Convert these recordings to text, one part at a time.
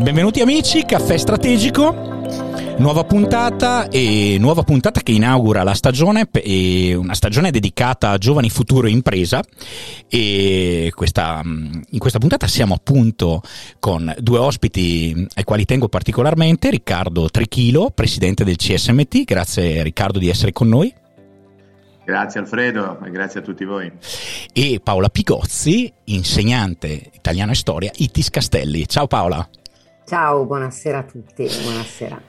Benvenuti amici, caffè strategico. Nuova puntata e nuova puntata che inaugura la stagione, una stagione dedicata a giovani futuro impresa e questa, in questa puntata siamo appunto con due ospiti ai quali tengo particolarmente, Riccardo Trichilo, presidente del CSMT, grazie Riccardo di essere con noi. Grazie Alfredo e grazie a tutti voi. E Paola Pigozzi, insegnante italiano e storia, ITIS Castelli. Ciao Paola. Ciao, buonasera a tutti, buonasera.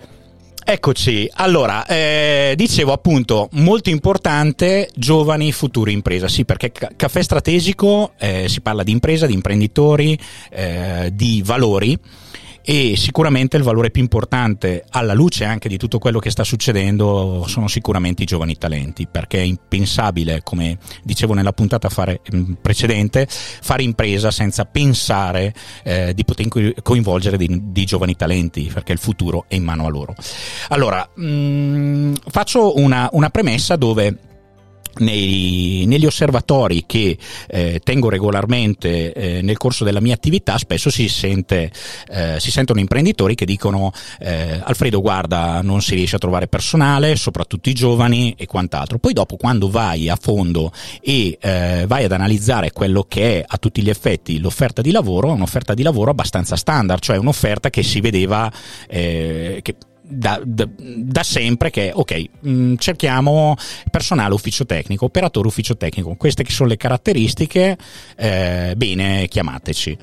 Eccoci, allora, eh, dicevo appunto, molto importante, giovani, futuri impresa, sì, perché ca- caffè strategico eh, si parla di impresa, di imprenditori, eh, di valori e sicuramente il valore più importante alla luce anche di tutto quello che sta succedendo sono sicuramente i giovani talenti perché è impensabile come dicevo nella puntata fare, mm, precedente fare impresa senza pensare eh, di poter coinvolgere dei, dei, giovani talenti perché il futuro è in mano a loro. Allora mh, mm, faccio una, una premessa dove nei, negli osservatori che eh, tengo regolarmente eh, nel corso della mia attività spesso si, sente, eh, si sentono imprenditori che dicono eh, Alfredo guarda non si riesce a trovare personale soprattutto i giovani e quant'altro poi dopo quando vai a fondo e eh, vai ad analizzare quello che è a tutti gli effetti l'offerta di lavoro è un'offerta di lavoro abbastanza standard cioè un'offerta che si vedeva eh, che da, da, da, sempre che ok mh, mm, cerchiamo personale ufficio tecnico operatore ufficio tecnico. Queste che sono le caratteristiche eh, bene chiamateci.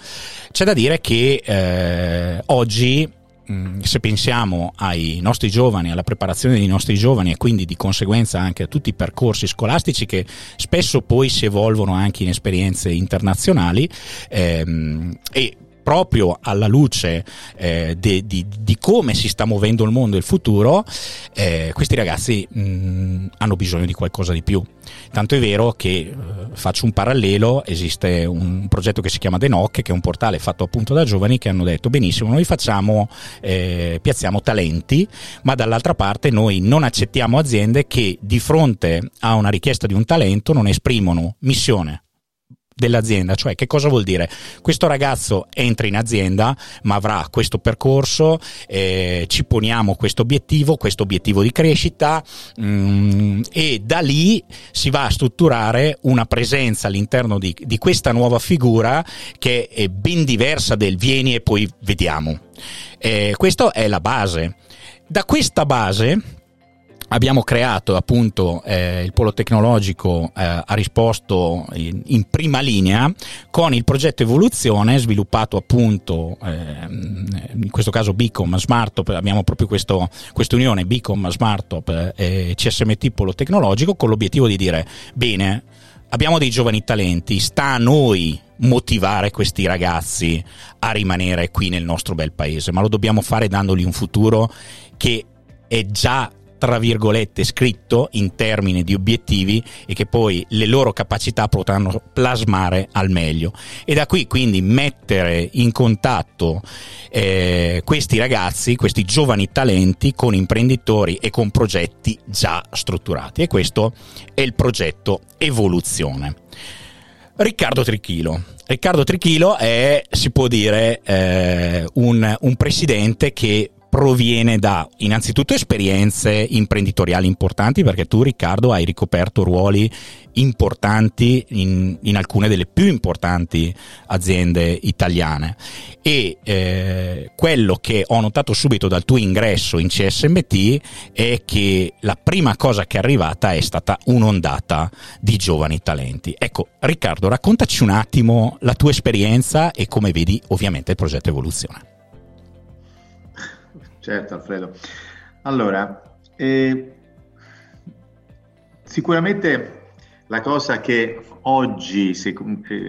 C'è da dire che eh, oggi mm, se pensiamo ai nostri giovani, alla preparazione dei nostri giovani e quindi di conseguenza anche a tutti i percorsi scolastici che spesso poi si evolvono anche in esperienze internazionali ehm, e proprio alla luce eh, de, di, di, come si sta muovendo il mondo e il futuro, eh, questi ragazzi mh, hanno bisogno di qualcosa di più. Tanto è vero che eh, faccio un parallelo, esiste un progetto che si chiama Denoc, che è un portale fatto appunto da giovani che hanno detto benissimo, noi facciamo, eh, piazziamo talenti, ma dall'altra parte noi non accettiamo aziende che di fronte a una richiesta di un talento non esprimono missione, dell'azienda, cioè che cosa vuol dire? Questo ragazzo entra in azienda ma avrà questo percorso, eh, ci poniamo questo obiettivo, questo obiettivo di crescita mm, e da lì si va a strutturare una presenza all'interno di, di questa nuova figura che è ben diversa del vieni e poi vediamo. Eh, questa è la base. Da questa base Abbiamo creato appunto eh, il polo tecnologico eh, ha risposto in, in, prima linea con il progetto Evoluzione sviluppato appunto eh, in questo caso Bicom Smartop abbiamo proprio questa unione Bicom Smartop e CSMT polo tecnologico con l'obiettivo di dire bene abbiamo dei giovani talenti sta a noi motivare questi ragazzi a rimanere qui nel nostro bel paese ma lo dobbiamo fare dandogli un futuro che è già tra virgolette scritto in termini di obiettivi e che poi le loro capacità potranno plasmare al meglio e da qui quindi mettere in contatto eh, questi ragazzi, questi giovani talenti con imprenditori e con progetti già strutturati e questo è il progetto Evoluzione. Riccardo Trichilo. Riccardo Trichilo è, si può dire, eh, un, un presidente che proviene da innanzitutto esperienze imprenditoriali importanti perché tu Riccardo hai ricoperto ruoli importanti in, in alcune delle più importanti aziende italiane e eh, quello che ho notato subito dal tuo ingresso in CSMT è che la prima cosa che è arrivata è stata un'ondata di giovani talenti. Ecco Riccardo raccontaci un attimo la tua esperienza e come vedi ovviamente il progetto Evoluzione. Certo, Alfredo. Allora, eh, sicuramente la cosa che oggi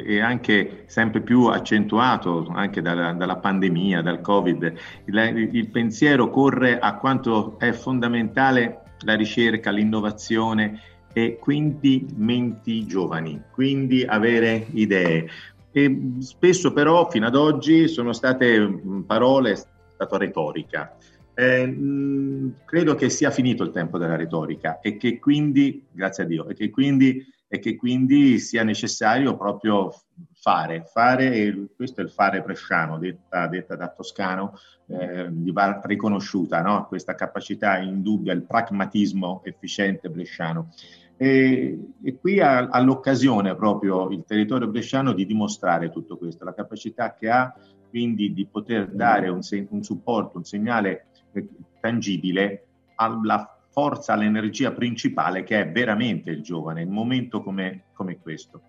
è anche sempre più accentuato anche dalla, dalla pandemia, dal Covid, il, il, pensiero corre a quanto è fondamentale la ricerca, l'innovazione e quindi menti giovani, quindi avere idee. E spesso però fino ad oggi sono state parole, stata retorica. Eh, mh, credo che sia finito il tempo della retorica e che quindi, grazie a Dio, e che quindi, e che quindi sia necessario proprio fare, fare questo è il fare bresciano, detta, detta da Toscano, eh, va riconosciuta, no? questa capacità indubbia, il pragmatismo efficiente bresciano. E, e, qui ha l'occasione proprio il territorio bresciano di dimostrare tutto questo, la capacità che ha quindi di poter dare un, un supporto, un segnale tangibile alla forza, all'energia principale che è veramente il giovane, in un momento come, come questo.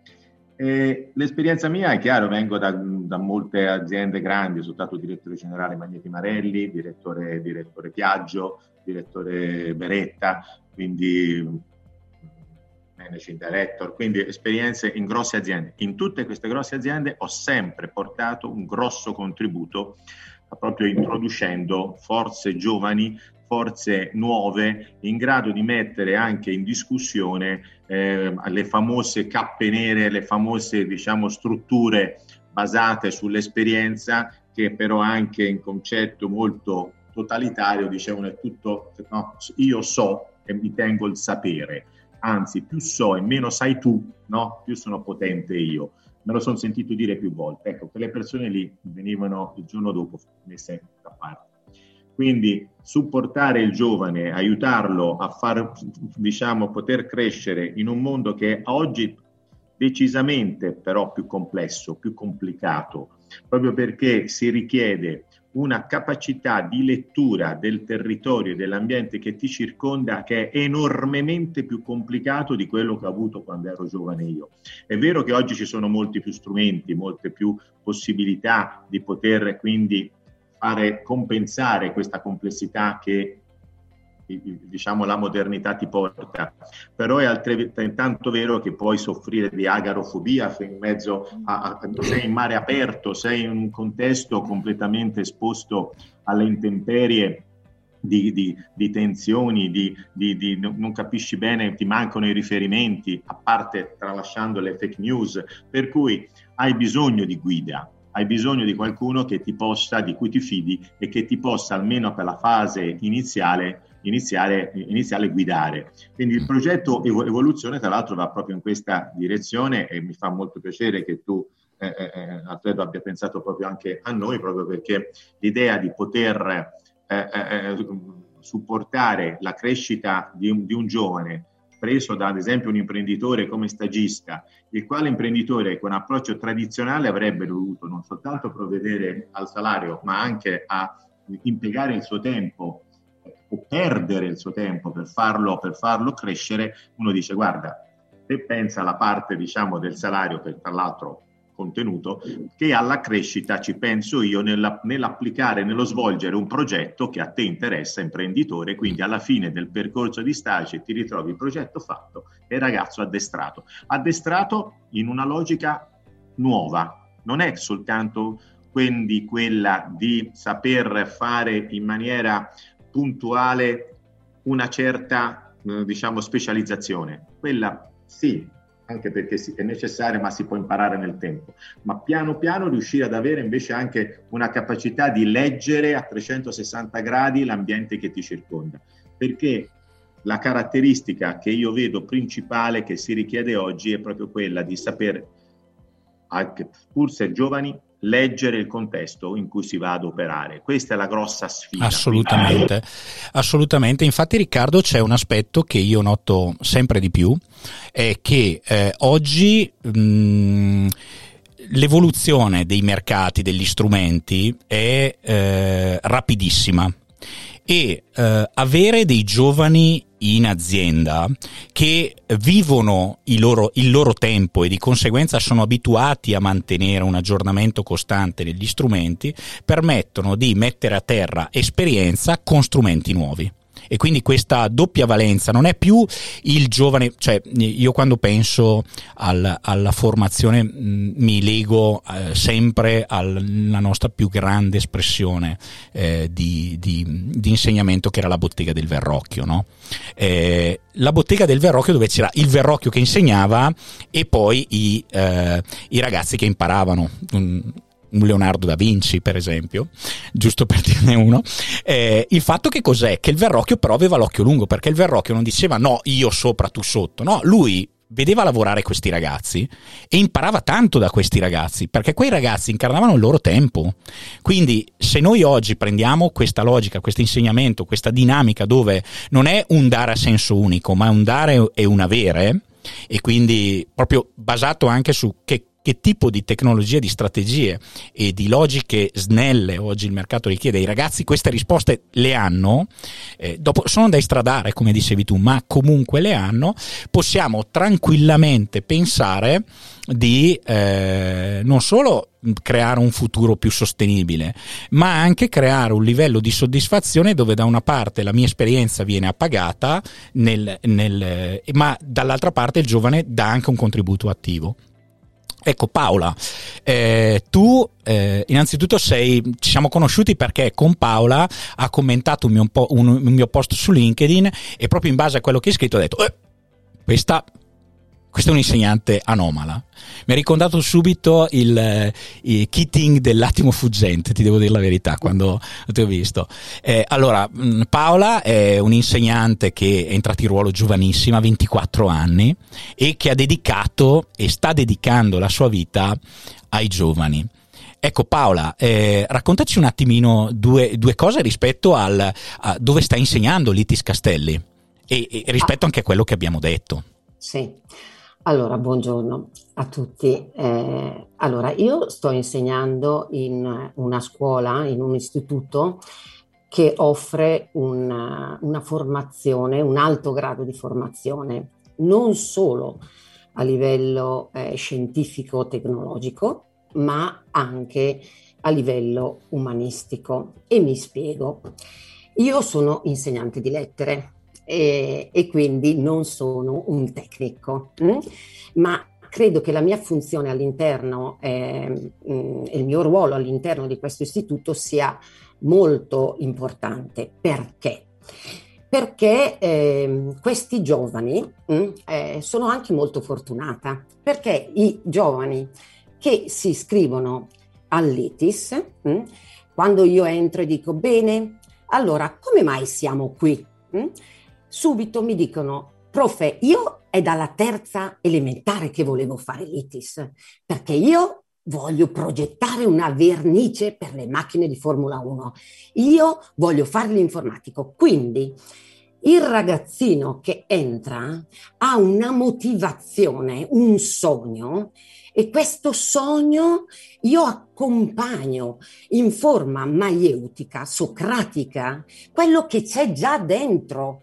E l'esperienza mia è chiaro, vengo da, da, molte aziende grandi, sono stato direttore generale Magneti Marelli, direttore, direttore Piaggio, direttore Beretta, quindi managing director, quindi esperienze in grosse aziende. In tutte queste grosse aziende ho sempre portato un grosso contributo proprio introducendo forze giovani, forze nuove in grado di mettere anche in discussione eh, le famose cappe nere, le famose diciamo, strutture basate sull'esperienza che però anche in concetto molto totalitario dicevano è tutto no, io so e mi tengo il sapere anzi più so e meno sai tu no, più sono potente io me lo sono sentito dire più volte. Ecco, quelle persone lì venivano il giorno dopo messe da parte. Quindi supportare il giovane, aiutarlo a far, diciamo, poter crescere in un mondo che oggi decisamente però più complesso, più complicato, proprio perché si richiede una capacità di lettura del territorio e dell'ambiente che ti circonda che è enormemente più complicato di quello che ho avuto quando ero giovane io. È vero che oggi ci sono molti più strumenti, molte più possibilità di poter quindi fare compensare questa complessità che diciamo la modernità ti porta, però è altrettanto vero che puoi soffrire di agarofobia, in mezzo a, a, sei in mare aperto, sei in un contesto completamente esposto alle intemperie di, di, di, tensioni, di, di, non capisci bene, ti mancano i riferimenti, a parte tralasciando le fake news, per cui hai bisogno di guida, hai bisogno di qualcuno che ti possa, di cui ti fidi e che ti possa almeno per la fase iniziale iniziare, iniziare a guidare. Quindi il progetto Evoluzione tra l'altro va proprio in questa direzione e mi fa molto piacere che tu eh, eh, eh, Alfredo abbia pensato proprio anche a noi, proprio perché l'idea di poter eh, eh, eh supportare la crescita di un, di un giovane preso da ad esempio un imprenditore come stagista, il quale imprenditore con approccio tradizionale avrebbe dovuto non soltanto provvedere al salario, ma anche a impiegare il suo tempo o perdere il suo tempo per farlo, per farlo crescere, uno dice guarda, se pensa alla parte diciamo del salario, che tra l'altro contenuto, che alla crescita ci penso io nella, nell'applicare, nello svolgere un progetto che a te interessa, imprenditore, quindi alla fine del percorso di stage ti ritrovi il progetto fatto e il ragazzo addestrato. Addestrato in una logica nuova, non è soltanto quindi quella di saper fare in maniera puntuale una certa eh, diciamo specializzazione. Quella sì, anche perché è necessaria, ma si può imparare nel tempo. Ma piano piano riuscire ad avere invece anche una capacità di leggere a 360 gradi l'ambiente che ti circonda. Perché la caratteristica che io vedo principale che si richiede oggi è proprio quella di saper, pur se giovani, leggere il contesto in cui si va ad operare. Questa è la grossa sfida. Assolutamente, assolutamente. Infatti Riccardo c'è un aspetto che io noto sempre di più, è che eh, oggi mh, l'evoluzione dei mercati, degli strumenti è eh, rapidissima e eh, avere dei giovani in azienda che vivono il loro, il loro, tempo e di conseguenza sono abituati a mantenere un aggiornamento costante degli strumenti permettono di mettere a terra esperienza con strumenti nuovi e quindi questa doppia valenza non è più il giovane, cioè io quando penso al, alla formazione mi lego eh, sempre alla nostra più grande espressione eh, di, di, di, insegnamento che era la bottega del Verrocchio, no? eh, la bottega del Verrocchio dove c'era il Verrocchio che insegnava e poi i, eh, i ragazzi che imparavano. Mm, un Leonardo da Vinci, per esempio, giusto per dirne uno, eh, il fatto che cos'è? Che il Verrocchio però aveva l'occhio lungo, perché il Verrocchio non diceva no, io sopra, tu sotto, no, lui vedeva lavorare questi ragazzi e imparava tanto da questi ragazzi, perché quei ragazzi incarnavano il loro tempo. Quindi se noi oggi prendiamo questa logica, questo insegnamento, questa dinamica dove non è un dare a senso unico, ma è un dare e un avere, e quindi proprio basato anche su che che tipo di tecnologia, di strategie e di logiche snelle oggi il mercato richiede. I ragazzi queste risposte le hanno, eh, dopo, sono da estradare come dicevi tu, ma comunque le hanno, possiamo tranquillamente pensare di eh, non solo creare un futuro più sostenibile, ma anche creare un livello di soddisfazione dove da una parte la mia esperienza viene appagata, nel, nel, ma dall'altra parte il giovane dà anche un contributo attivo. Ecco Paola, eh, tu eh, innanzitutto sei, ci siamo conosciuti perché con Paola ha commentato un mio, un, un mio, post su LinkedIn e proprio in base a quello che hai scritto ha detto eh, questa questo è un insegnante anomala. Mi ha ricordato subito il, eh, il kitting dell'attimo fuggente, ti devo dire la verità, quando ti ho visto. Eh, allora, mm, Paola è un insegnante che è entrato in ruolo giovanissima, 24 anni, e che ha dedicato e sta dedicando la sua vita ai giovani. Ecco Paola, eh, raccontaci un attimino due, due cose rispetto al, a dove sta insegnando Litis Castelli e, e rispetto anche a quello che abbiamo detto. Sì. Allora, buongiorno a tutti. Eh, allora, io sto insegnando in una scuola, in un istituto che offre una, una formazione, un alto grado di formazione, non solo a livello eh, scientifico-tecnologico, ma anche a livello umanistico. E mi spiego. Io sono insegnante di lettere, e, e quindi non sono un tecnico, mh? Mm? ma credo che la mia funzione all'interno eh, mh, mm, il mio ruolo all'interno di questo istituto sia molto importante. Perché? Perché eh, questi giovani mh, mm, eh, sono anche molto fortunata, perché i giovani che si iscrivono all'ITIS, mh, quando io entro e dico bene, allora come mai siamo qui? Mh? Subito mi dicono, profe, io è dalla terza elementare che volevo fare l'ITIS, perché io voglio progettare una vernice per le macchine di Formula 1, io voglio fare l'informatico, quindi il ragazzino che entra ha una motivazione, un sogno e questo sogno io accompagno in forma maieutica, socratica, quello che c'è già dentro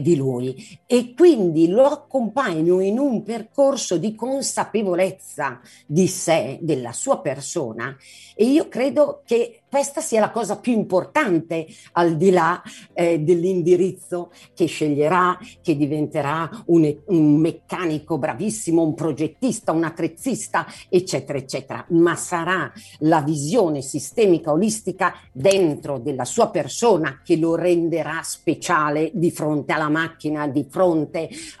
di lui e quindi lo accompagno in un percorso di consapevolezza di sé, della sua persona. E io credo che questa sia la cosa più importante al di là eh, dell'indirizzo che sceglierà, che diventerà un, un, meccanico bravissimo, un progettista, un attrezzista, eccetera, eccetera, ma sarà la visione sistemica olistica dentro della sua persona che lo renderà speciale di fronte alla macchina, di fronte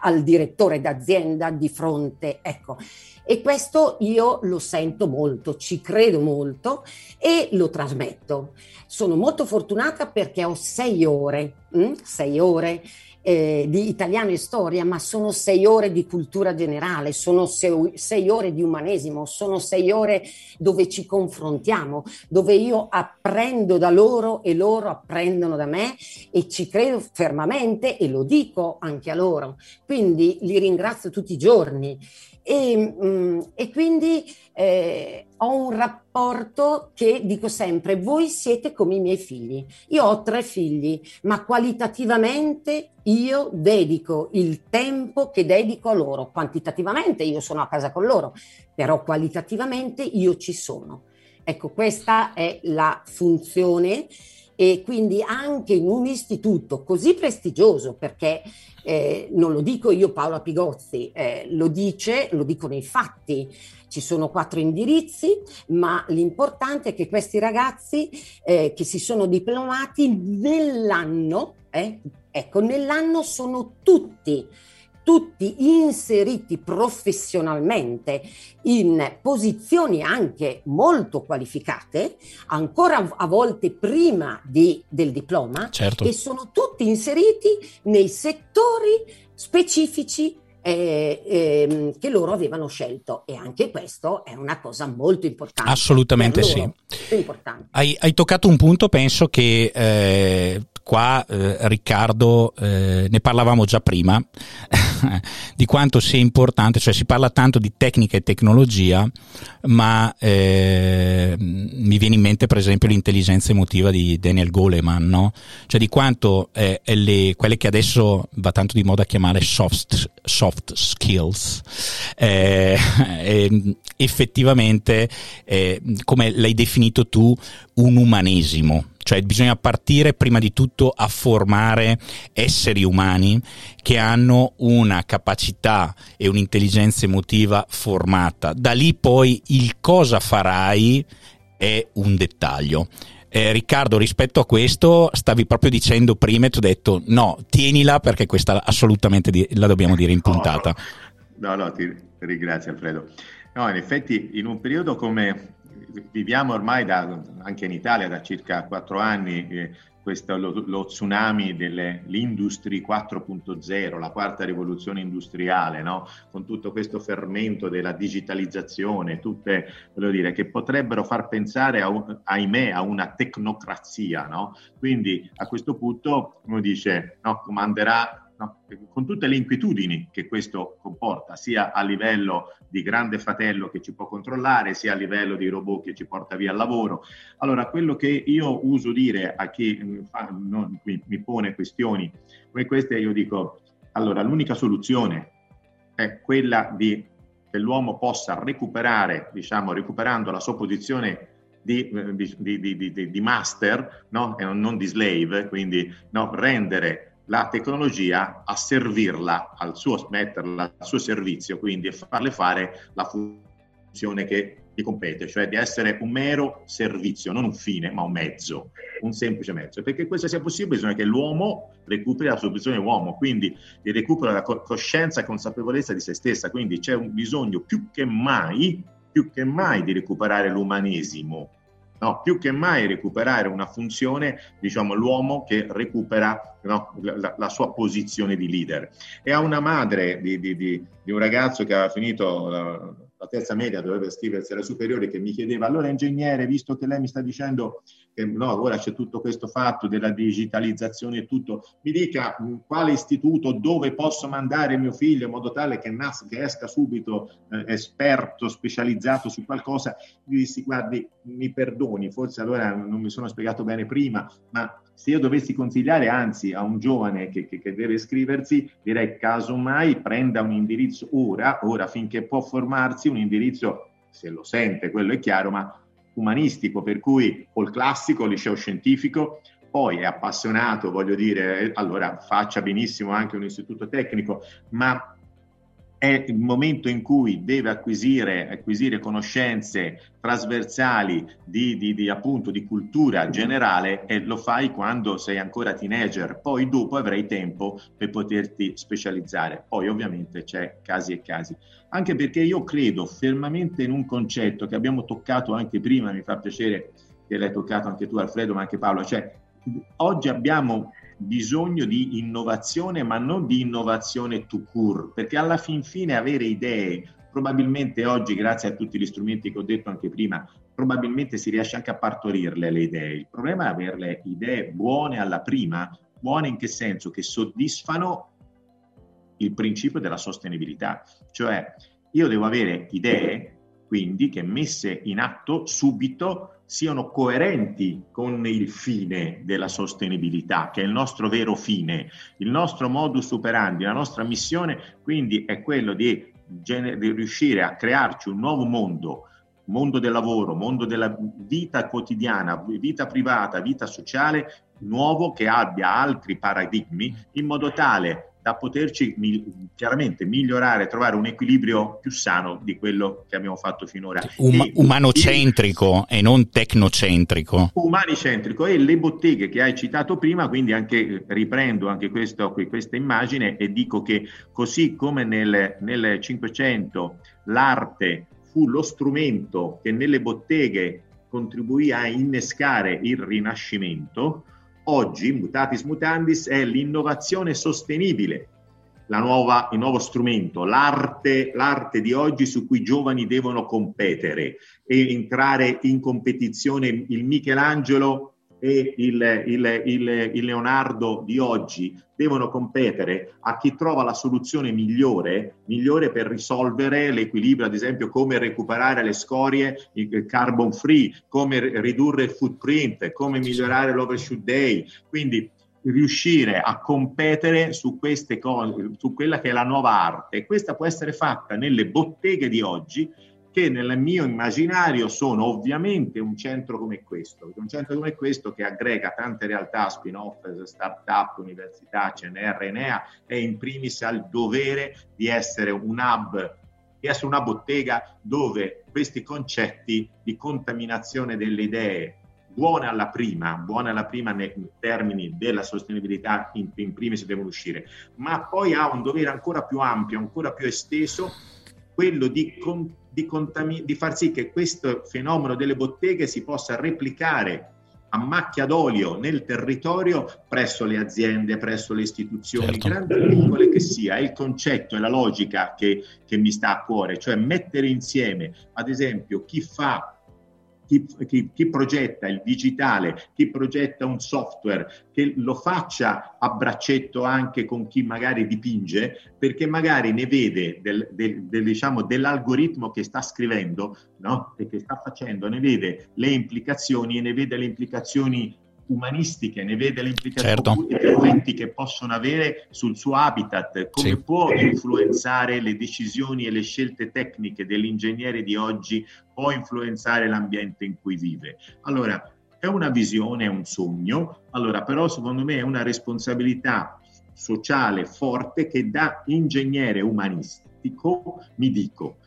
al direttore d'azienda, di fronte, ecco. E questo io lo sento molto, ci credo molto e lo trasmetto. Sono molto fortunata perché ho sei ore, mh? Mm, sei ore eh, di italiano e storia, ma sono sei ore di cultura generale, sono sei, sei, ore di umanesimo, sono sei ore dove ci confrontiamo, dove io apprendo da loro e loro apprendono da me e ci credo fermamente e lo dico anche a loro. Quindi li ringrazio tutti i giorni. E, mm, e quindi eh, ho un rapporto che dico sempre, voi siete come i miei figli. Io ho tre figli, ma qualitativamente io dedico il tempo che dedico a loro. Quantitativamente io sono a casa con loro, però qualitativamente io ci sono. Ecco, questa è la funzione e quindi anche in un istituto così prestigioso, perché eh, non lo dico io Paola Pigozzi, eh, lo dice, lo dicono i fatti. Ci sono quattro indirizzi, ma l'importante è che questi ragazzi eh, che si sono diplomati nell'anno, eh, ecco, nell'anno sono tutti tutti inseriti professionalmente in posizioni anche molto qualificate, ancora a volte prima di, del diploma, certo. e sono tutti inseriti nei settori specifici eh, eh, che loro avevano scelto e anche questo è una cosa molto importante. Assolutamente sì. Hai, hai, toccato un punto, penso che eh, qua eh, Riccardo eh, ne parlavamo già prima di quanto sia importante, cioè si parla tanto di tecnica e tecnologia, ma eh, mi viene in mente per esempio l'intelligenza emotiva di Daniel Goleman, no? cioè di quanto le, quelle che adesso va tanto di moda chiamare soft, soft skills, eh, effettivamente, eh, come l'hai definito tu, un umanesimo cioè bisogna partire prima di tutto a formare esseri umani che hanno una capacità e un'intelligenza emotiva formata. Da lì poi il cosa farai è un dettaglio. Eh, Riccardo, rispetto a questo, stavi proprio dicendo prima e ti ho detto no, tienila perché questa assolutamente di- la dobbiamo dire in puntata. No, no, ti ringrazio Alfredo. No, in effetti in un periodo come viviamo ormai da, anche in Italia da circa quattro anni eh, questo, lo, lo, tsunami dell'Industry 4.0, la quarta rivoluzione industriale, no? con tutto questo fermento della digitalizzazione, tutte, voglio dire, che potrebbero far pensare, a, ahimè, a una tecnocrazia. No? Quindi a questo punto uno dice, no, comanderà no? con tutte le inquietudini che questo comporta, sia a livello di grande fratello che ci può controllare, sia a livello di robot che ci porta via al lavoro. Allora, quello che io uso dire a chi mm, fa, no, mi, mi pone questioni come queste, io dico, allora, l'unica soluzione è quella di, che l'uomo possa recuperare, diciamo, recuperando la sua posizione di, eh, di, di, di master, no? e non di slave, quindi no, rendere la tecnologia a servirla al suo, metterla al suo servizio, quindi e farle fare la funzione che gli compete, cioè di essere un mero servizio, non un fine, ma un mezzo, un semplice mezzo. Perché questo sia possibile bisogna che l'uomo recuperi la sua posizione uomo, quindi il recupero della coscienza e consapevolezza di se stessa, quindi c'è un bisogno più che mai, più che mai di recuperare l'umanesimo, no? più che mai recuperare una funzione, diciamo, l'uomo che recupera no? la, la, sua posizione di leader. E ha una madre di, di, di, di un ragazzo che aveva finito la, terza media, doveva iscriversi alla superiore, che mi chiedeva, allora ingegnere, visto che lei mi sta dicendo che no, ora c'è tutto questo fatto della digitalizzazione e tutto, mi dica mh, quale istituto, dove posso mandare mio figlio in modo tale che, nas- che esca subito eh, esperto, specializzato su qualcosa. Gli dissi, guardi, mi perdoni, forse allora non mi sono spiegato bene prima, ma se io dovessi consigliare anzi a un giovane che, che, che deve iscriversi, direi casomai prenda un indirizzo ora, ora finché può formarsi, un indirizzo, se lo sente, quello è chiaro, ma umanistico, per cui il classico, liceo scientifico, poi è appassionato, voglio dire, allora faccia benissimo anche un istituto tecnico, ma è il momento in cui deve acquisire, acquisire conoscenze trasversali di, di, di, appunto, di cultura generale e lo fai quando sei ancora teenager, poi dopo avrai tempo per poterti specializzare. Poi ovviamente c'è casi e casi. Anche perché io credo fermamente in un concetto che abbiamo toccato anche prima, mi fa piacere che l'hai toccato anche tu Alfredo, ma anche Paolo, cioè oggi abbiamo bisogno di innovazione, ma non di innovazione to cure, perché alla fin fine avere idee, probabilmente oggi, grazie a tutti gli strumenti che ho detto anche prima, probabilmente si riesce anche a partorirle le idee. Il problema è averle idee buone alla prima, buone in che senso? Che soddisfano il principio della sostenibilità, cioè io devo avere idee, quindi che messe in atto subito siano coerenti con il fine della sostenibilità, che è il nostro vero fine, il nostro modus operandi, la nostra missione, quindi è quello di, gener- di riuscire a crearci un nuovo mondo mondo del lavoro, mondo della vita quotidiana, vita privata, vita sociale, nuovo che abbia altri paradigmi in modo tale da poterci mi, chiaramente migliorare, trovare un equilibrio più sano di quello che abbiamo fatto finora. Um, umanocentrico e, e non tecnocentrico. Umanicentrico e le botteghe che hai citato prima, quindi anche riprendo anche questo, questa immagine e dico che così come nel, nel 500 l'arte fu lo strumento che nelle botteghe contribuì a innescare il rinascimento, oggi, mutatis mutandis, è l'innovazione sostenibile, nuova, il nuovo strumento, l'arte, l'arte di oggi su cui i giovani devono competere e entrare in competizione. Il Michelangelo e il, il, il, il, Leonardo di oggi devono competere a chi trova la soluzione migliore, migliore per risolvere l'equilibrio, ad esempio come recuperare le scorie carbon free, come ridurre il footprint, come migliorare l'overshoot day. Quindi riuscire a competere su queste cose, su quella che è la nuova arte. Questa può essere fatta nelle botteghe di oggi che nel mio immaginario sono ovviamente un centro come questo, un centro come questo che aggrega tante realtà, spin-off, start-up, università, CNR, Enea, e in primis ha il dovere di essere un hub, di essere una bottega dove questi concetti di contaminazione delle idee, buone alla prima, buone alla prima nei termini della sostenibilità in, in primis devono uscire, ma poi ha un dovere ancora più ampio, ancora più esteso, quello di contaminare di, contami- di far sì che questo fenomeno delle botteghe si possa replicare a macchia d'olio nel territorio presso le aziende, presso le istituzioni, certo. grandi e piccole che sia. È il concetto e la logica che, che mi sta a cuore, cioè mettere insieme, ad esempio, chi fa chi, chi, chi, progetta il digitale, chi progetta un software, che lo faccia a braccetto anche con chi magari dipinge, perché magari ne vede del, del, del, diciamo, dell'algoritmo che sta scrivendo no? e che sta facendo, ne vede le implicazioni e ne vede le implicazioni umanistiche, ne vede le implicazioni certo. che possono avere sul suo habitat, come sì. può influenzare le decisioni e le scelte tecniche dell'ingegnere di oggi, può influenzare l'ambiente in cui vive. Allora, è una visione, è un sogno, allora però secondo me è una responsabilità sociale forte che da ingegnere umanistico mi dico,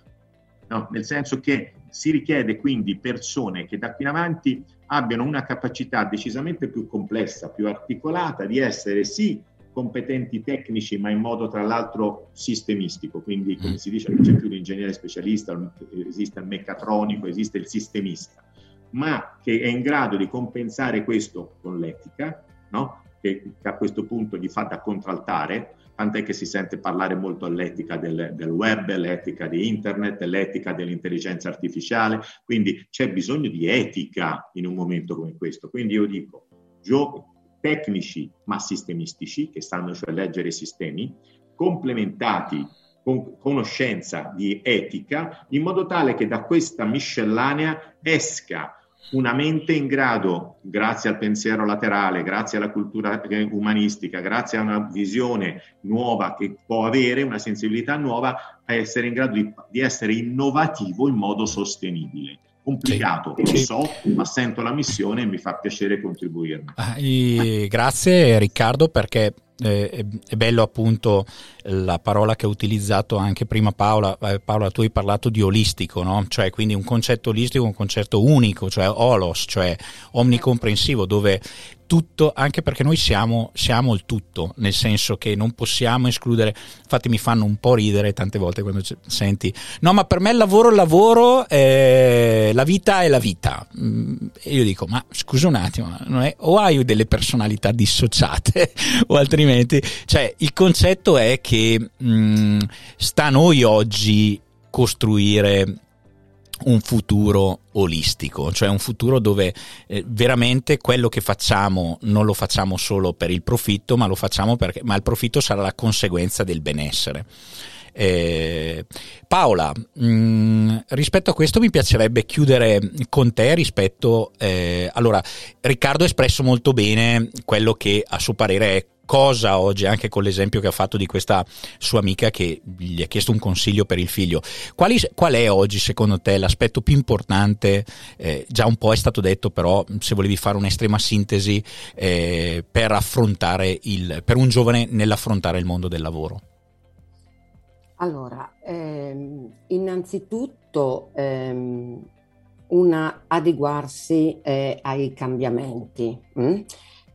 no? nel senso che si richiede quindi persone che da qui in avanti abbiano una capacità decisamente più complessa, più articolata di essere sì competenti tecnici, ma in modo tra l'altro sistemistico, quindi come si dice non c'è più l'ingegnere specialista, esiste il meccatronico, esiste il sistemista, ma che è in grado di compensare questo con l'etica, no? che, che a questo punto gli fa da contraltare, tant'è che si sente parlare molto dell'etica del, del, web, l'etica di internet, l'etica dell'intelligenza artificiale, quindi c'è bisogno di etica in un momento come questo. Quindi io dico, giochi tecnici ma sistemistici, che sanno cioè leggere i sistemi, complementati con conoscenza di etica, in modo tale che da questa miscellanea esca una mente in grado, grazie al pensiero laterale, grazie alla cultura umanistica, grazie a una visione nuova che può avere, una sensibilità nuova, a essere in grado di, di essere innovativo in modo sostenibile complicato, sì, lo so, ma sento la missione e mi fa piacere contribuirne. Ah, grazie Riccardo perché eh, è bello appunto la parola che ha utilizzato anche prima Paola. Eh, Paola, tu hai parlato di olistico, no? Cioè quindi un concetto olistico, un concetto unico, cioè holos, cioè omnicomprensivo, dove tutto, anche perché noi siamo, siamo, il tutto, nel senso che non possiamo escludere, infatti mi fanno un po' ridere tante volte quando senti, no ma per me il lavoro è il lavoro, eh, la vita è la vita. Mm, e io dico, ma scusa un attimo, è, o hai delle personalità dissociate o altrimenti, cioè il concetto è che mh, mm, sta a noi oggi costruire un futuro olistico, cioè un futuro dove eh, veramente quello che facciamo non lo facciamo solo per il profitto, ma lo facciamo perché ma il profitto sarà la conseguenza del benessere. Eh, Paola, mh, mm, rispetto a questo mi piacerebbe chiudere con te rispetto, eh, allora Riccardo ha espresso molto bene quello che a suo parere è cosa oggi, anche con l'esempio che ha fatto di questa sua amica che gli ha chiesto un consiglio per il figlio. Quali, qual è oggi, secondo te, l'aspetto più importante? Eh, già un po' è stato detto, però, se volevi fare un'estrema sintesi eh, per affrontare il, per un giovane nell'affrontare il mondo del lavoro. Allora, ehm, innanzitutto ehm, una adeguarsi eh, ai cambiamenti. Hm?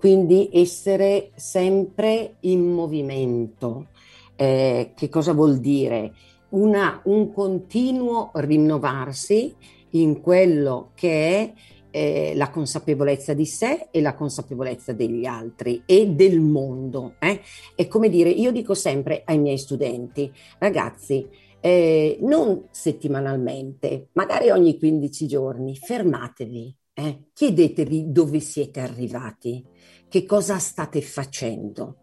Quindi essere sempre in movimento. Eh, che cosa vuol dire? Una, un continuo rinnovarsi in quello che è eh, la consapevolezza di sé e la consapevolezza degli altri e del mondo. Eh? È come dire, io dico sempre ai miei studenti, ragazzi, eh, non settimanalmente, magari ogni 15 giorni, fermatevi, eh? chiedetevi dove siete arrivati che cosa state facendo.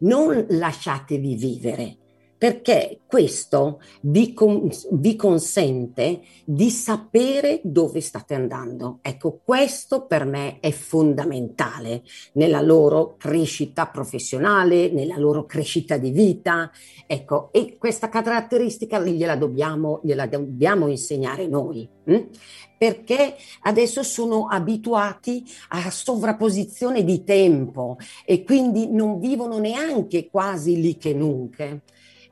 Non lasciatevi vivere, perché questo vi, con, vi, consente di sapere dove state andando. Ecco, questo per me è fondamentale nella loro crescita professionale, nella loro crescita di vita. Ecco, e questa caratteristica gliela dobbiamo, gliela dobbiamo insegnare noi. Hm? perché adesso sono abituati a sovrapposizione di tempo e quindi non vivono neanche quasi lì che nunca.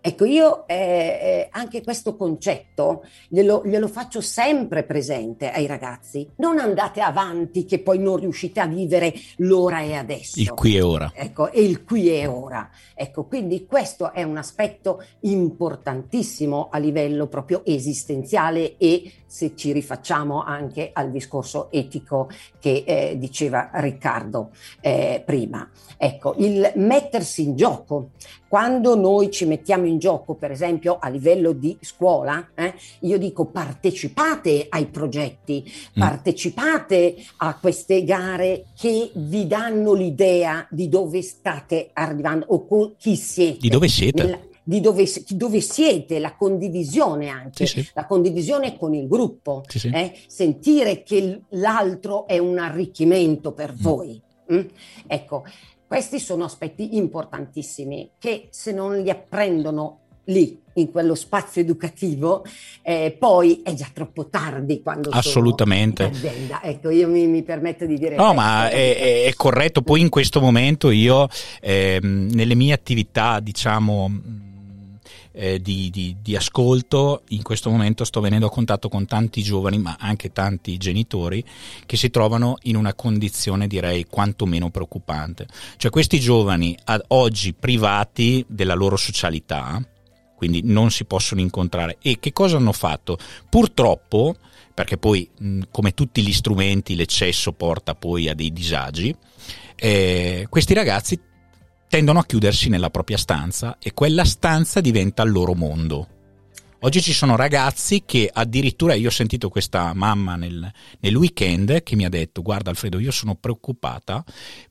Ecco, io eh, eh, anche questo concetto glielo, glielo, faccio sempre presente ai ragazzi. Non andate avanti che poi non riuscite a vivere l'ora e adesso. Il qui e ora. Ecco, e il qui e ora. Ecco, quindi questo è un aspetto importantissimo a livello proprio esistenziale e se ci rifacciamo anche al discorso etico che eh, diceva Riccardo eh, prima. Ecco, il mettersi in gioco. Quando noi ci mettiamo in gioco, per esempio a livello di scuola, eh, io dico partecipate ai progetti, mm. partecipate a queste gare che vi danno l'idea di dove state arrivando o con chi siete. Di dove siete? Nella, di dove, dove, siete, la condivisione anche, sì, sì. la condivisione con il gruppo, sì, eh? sentire che l'altro è un arricchimento per mm. voi. Mm? Ecco, questi sono aspetti importantissimi che se non li apprendono lì in quello spazio educativo, eh, poi è già troppo tardi quando assolutamente. ecco io mi, mi, permetto di dire no ma è, è, corretto. Poi in questo momento io eh, nelle mie attività diciamo eh, di, di, di, ascolto, in questo momento sto venendo a contatto con tanti giovani, ma anche tanti genitori, che si trovano in una condizione direi quantomeno preoccupante. Cioè questi giovani ad oggi privati della loro socialità, quindi non si possono incontrare. E che cosa hanno fatto? Purtroppo, perché poi come tutti gli strumenti l'eccesso porta poi a dei disagi, eh, questi ragazzi tendono a chiudersi nella propria stanza e quella stanza diventa il loro mondo. Oggi ci sono ragazzi che addirittura, io ho sentito questa mamma nel, nel weekend che mi ha detto guarda Alfredo io sono preoccupata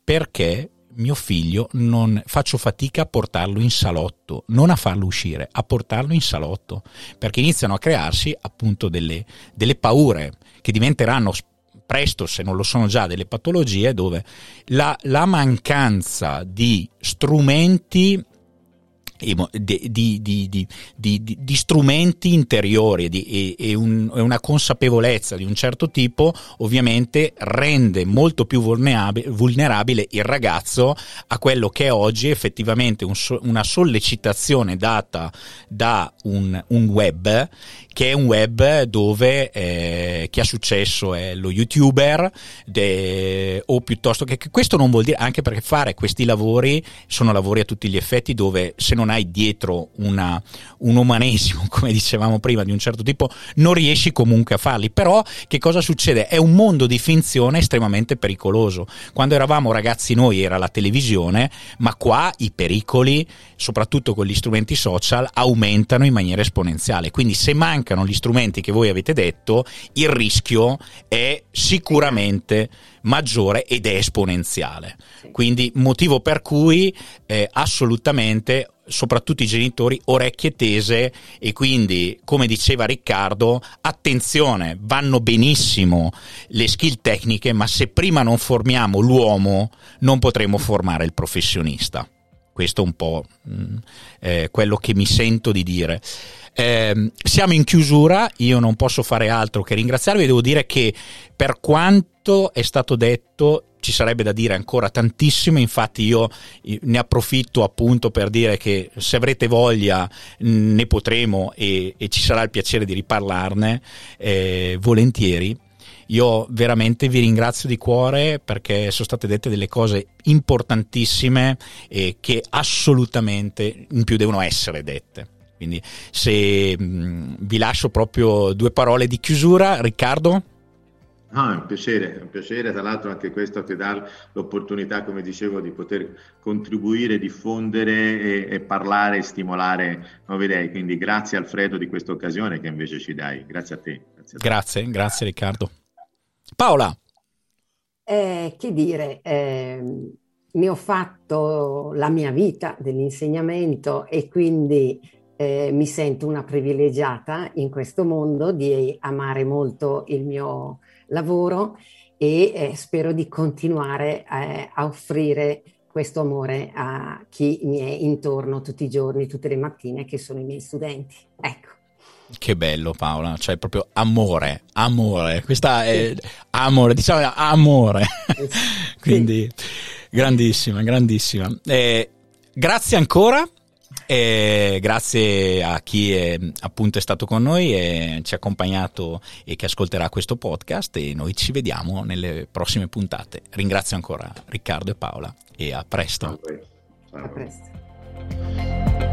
perché mio figlio non faccio fatica a portarlo in salotto, non a farlo uscire, a portarlo in salotto, perché iniziano a crearsi appunto delle, delle paure che diventeranno presto, se non lo sono già, delle patologie dove la, la mancanza di strumenti di, di, di, di, strumenti interiori e, e, un, una consapevolezza di un certo tipo ovviamente rende molto più vulnerabile, il ragazzo a quello che è oggi effettivamente un, una sollecitazione data da un, un, web che è un web dove eh, chi ha successo è lo youtuber de, o piuttosto che, questo non vuol dire anche perché fare questi lavori sono lavori a tutti gli effetti dove se non hai dietro una, un umanesimo, come dicevamo prima, di un certo tipo, non riesci comunque a farli. Però che cosa succede? È un mondo di finzione estremamente pericoloso. Quando eravamo ragazzi noi era la televisione, ma qua i pericoli, soprattutto con gli strumenti social, aumentano in maniera esponenziale. Quindi se mancano gli strumenti che voi avete detto, il rischio è sicuramente maggiore ed è esponenziale. Quindi motivo per cui eh, assolutamente soprattutto i genitori orecchie tese e quindi come diceva Riccardo attenzione vanno benissimo le skill tecniche ma se prima non formiamo l'uomo non potremo formare il professionista. Questo è un po' eh, quello che mi sento di dire. Eh, siamo in chiusura, io non posso fare altro che ringraziarvi, devo dire che per quanto è stato detto ci sarebbe da dire ancora tantissimo, infatti io ne approfitto appunto per dire che se avrete voglia ne potremo e, e ci sarà il piacere di riparlarne eh, volentieri. Io veramente vi ringrazio di cuore perché sono state dette delle cose importantissime e che assolutamente in più devono essere dette. Quindi se mh, mm, vi lascio proprio due parole di chiusura, Riccardo. No, è un piacere, è un piacere, tra l'altro anche questo ti dà l'opportunità, come dicevo, di poter contribuire, diffondere e, e parlare e stimolare nuove idee. Quindi grazie Alfredo di questa occasione che invece ci dai. Grazie a te. Grazie, a te. grazie, grazie, Riccardo. Paola. Eh, che dire, eh, ne ho fatto la mia vita dell'insegnamento e quindi eh, mi sento una privilegiata in questo mondo di amare molto il mio lavoro e eh, spero di continuare eh, a offrire questo amore a chi mi è intorno tutti i giorni, tutte le mattine, che sono i miei studenti. Ecco. Che bello Paola, cioè proprio amore, amore, questa è amore, diciamo amore. Quindi sì. grandissima, grandissima. Eh, grazie ancora e grazie a chi è, appunto è stato con noi e ci ha accompagnato e che ascolterà questo podcast e noi ci vediamo nelle prossime puntate. Ringrazio ancora Riccardo e Paola e a presto. A presto.